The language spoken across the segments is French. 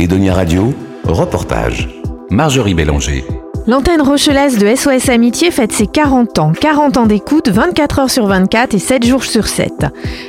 Edonia Radio, reportage. Marjorie Bélanger. L'antenne rochelaise de SOS Amitié fête ses 40 ans. 40 ans d'écoute, 24 heures sur 24 et 7 jours sur 7.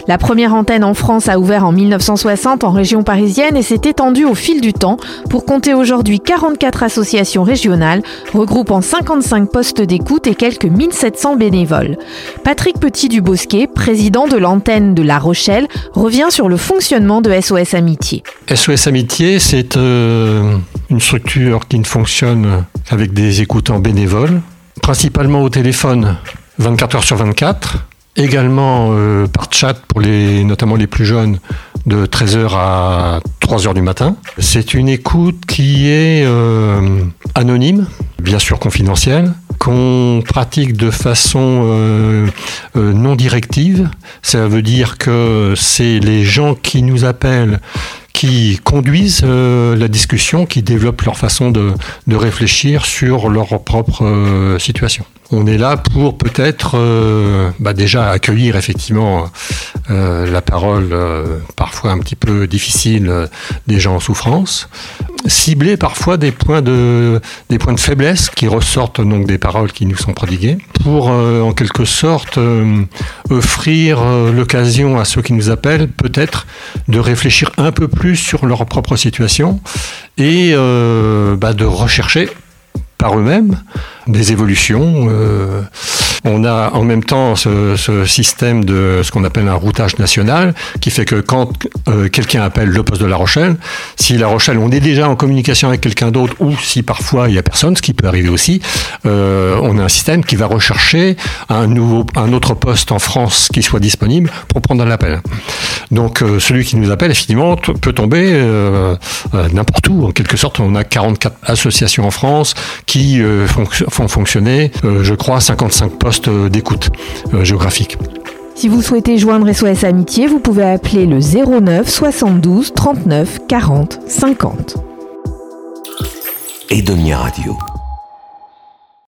La première antenne en France a ouvert en 1960 en région parisienne et s'est étendue au fil du temps pour compter aujourd'hui 44 associations régionales regroupant 55 postes d'écoute et quelques 1700 bénévoles. Patrick Petit du Bosquet, président de l'antenne de La Rochelle, revient sur le fonctionnement de SOS Amitié. SOS Amitié, c'est euh, une structure qui ne fonctionne qu'avec des écoutants bénévoles, principalement au téléphone 24 heures sur 24, également euh, par chat pour les, notamment les plus jeunes de 13h à 3h du matin. C'est une écoute qui est euh, anonyme, bien sûr confidentielle, qu'on pratique de façon euh, non directive. Ça veut dire que c'est les gens qui nous appellent qui conduisent euh, la discussion, qui développent leur façon de, de réfléchir sur leur propre euh, situation. On est là pour peut-être euh, bah déjà accueillir effectivement la parole parfois un petit peu difficile des gens en souffrance, cibler parfois des points de, faiblesse qui ressortent donc des paroles qui nous sont prodiguées, pour en quelque sorte offrir l'occasion à ceux qui nous appellent peut-être de réfléchir un peu plus sur leur propre situation et euh, bah, de rechercher par eux-mêmes des évolutions. Euh, on a en même temps ce, système de ce qu'on appelle un routage national, qui fait que quand euh, quelqu'un appelle le poste de La Rochelle, si La Rochelle, on est déjà en communication avec quelqu'un d'autre, ou si parfois il n'y a personne, ce qui peut arriver aussi, euh, on a un système qui va rechercher un, nouveau, un autre poste en France qui soit disponible pour prendre l'appel. Donc euh, celui qui nous appelle, effectivement, peut tomber n'importe où. En quelque sorte, on a 44 associations en France qui font fonctionner, je crois, 55 postes d'écoute euh, géographique. Si vous souhaitez joindre SOS Amitié, vous pouvez appeler le 09 72 39 40 50. Edonia Radio.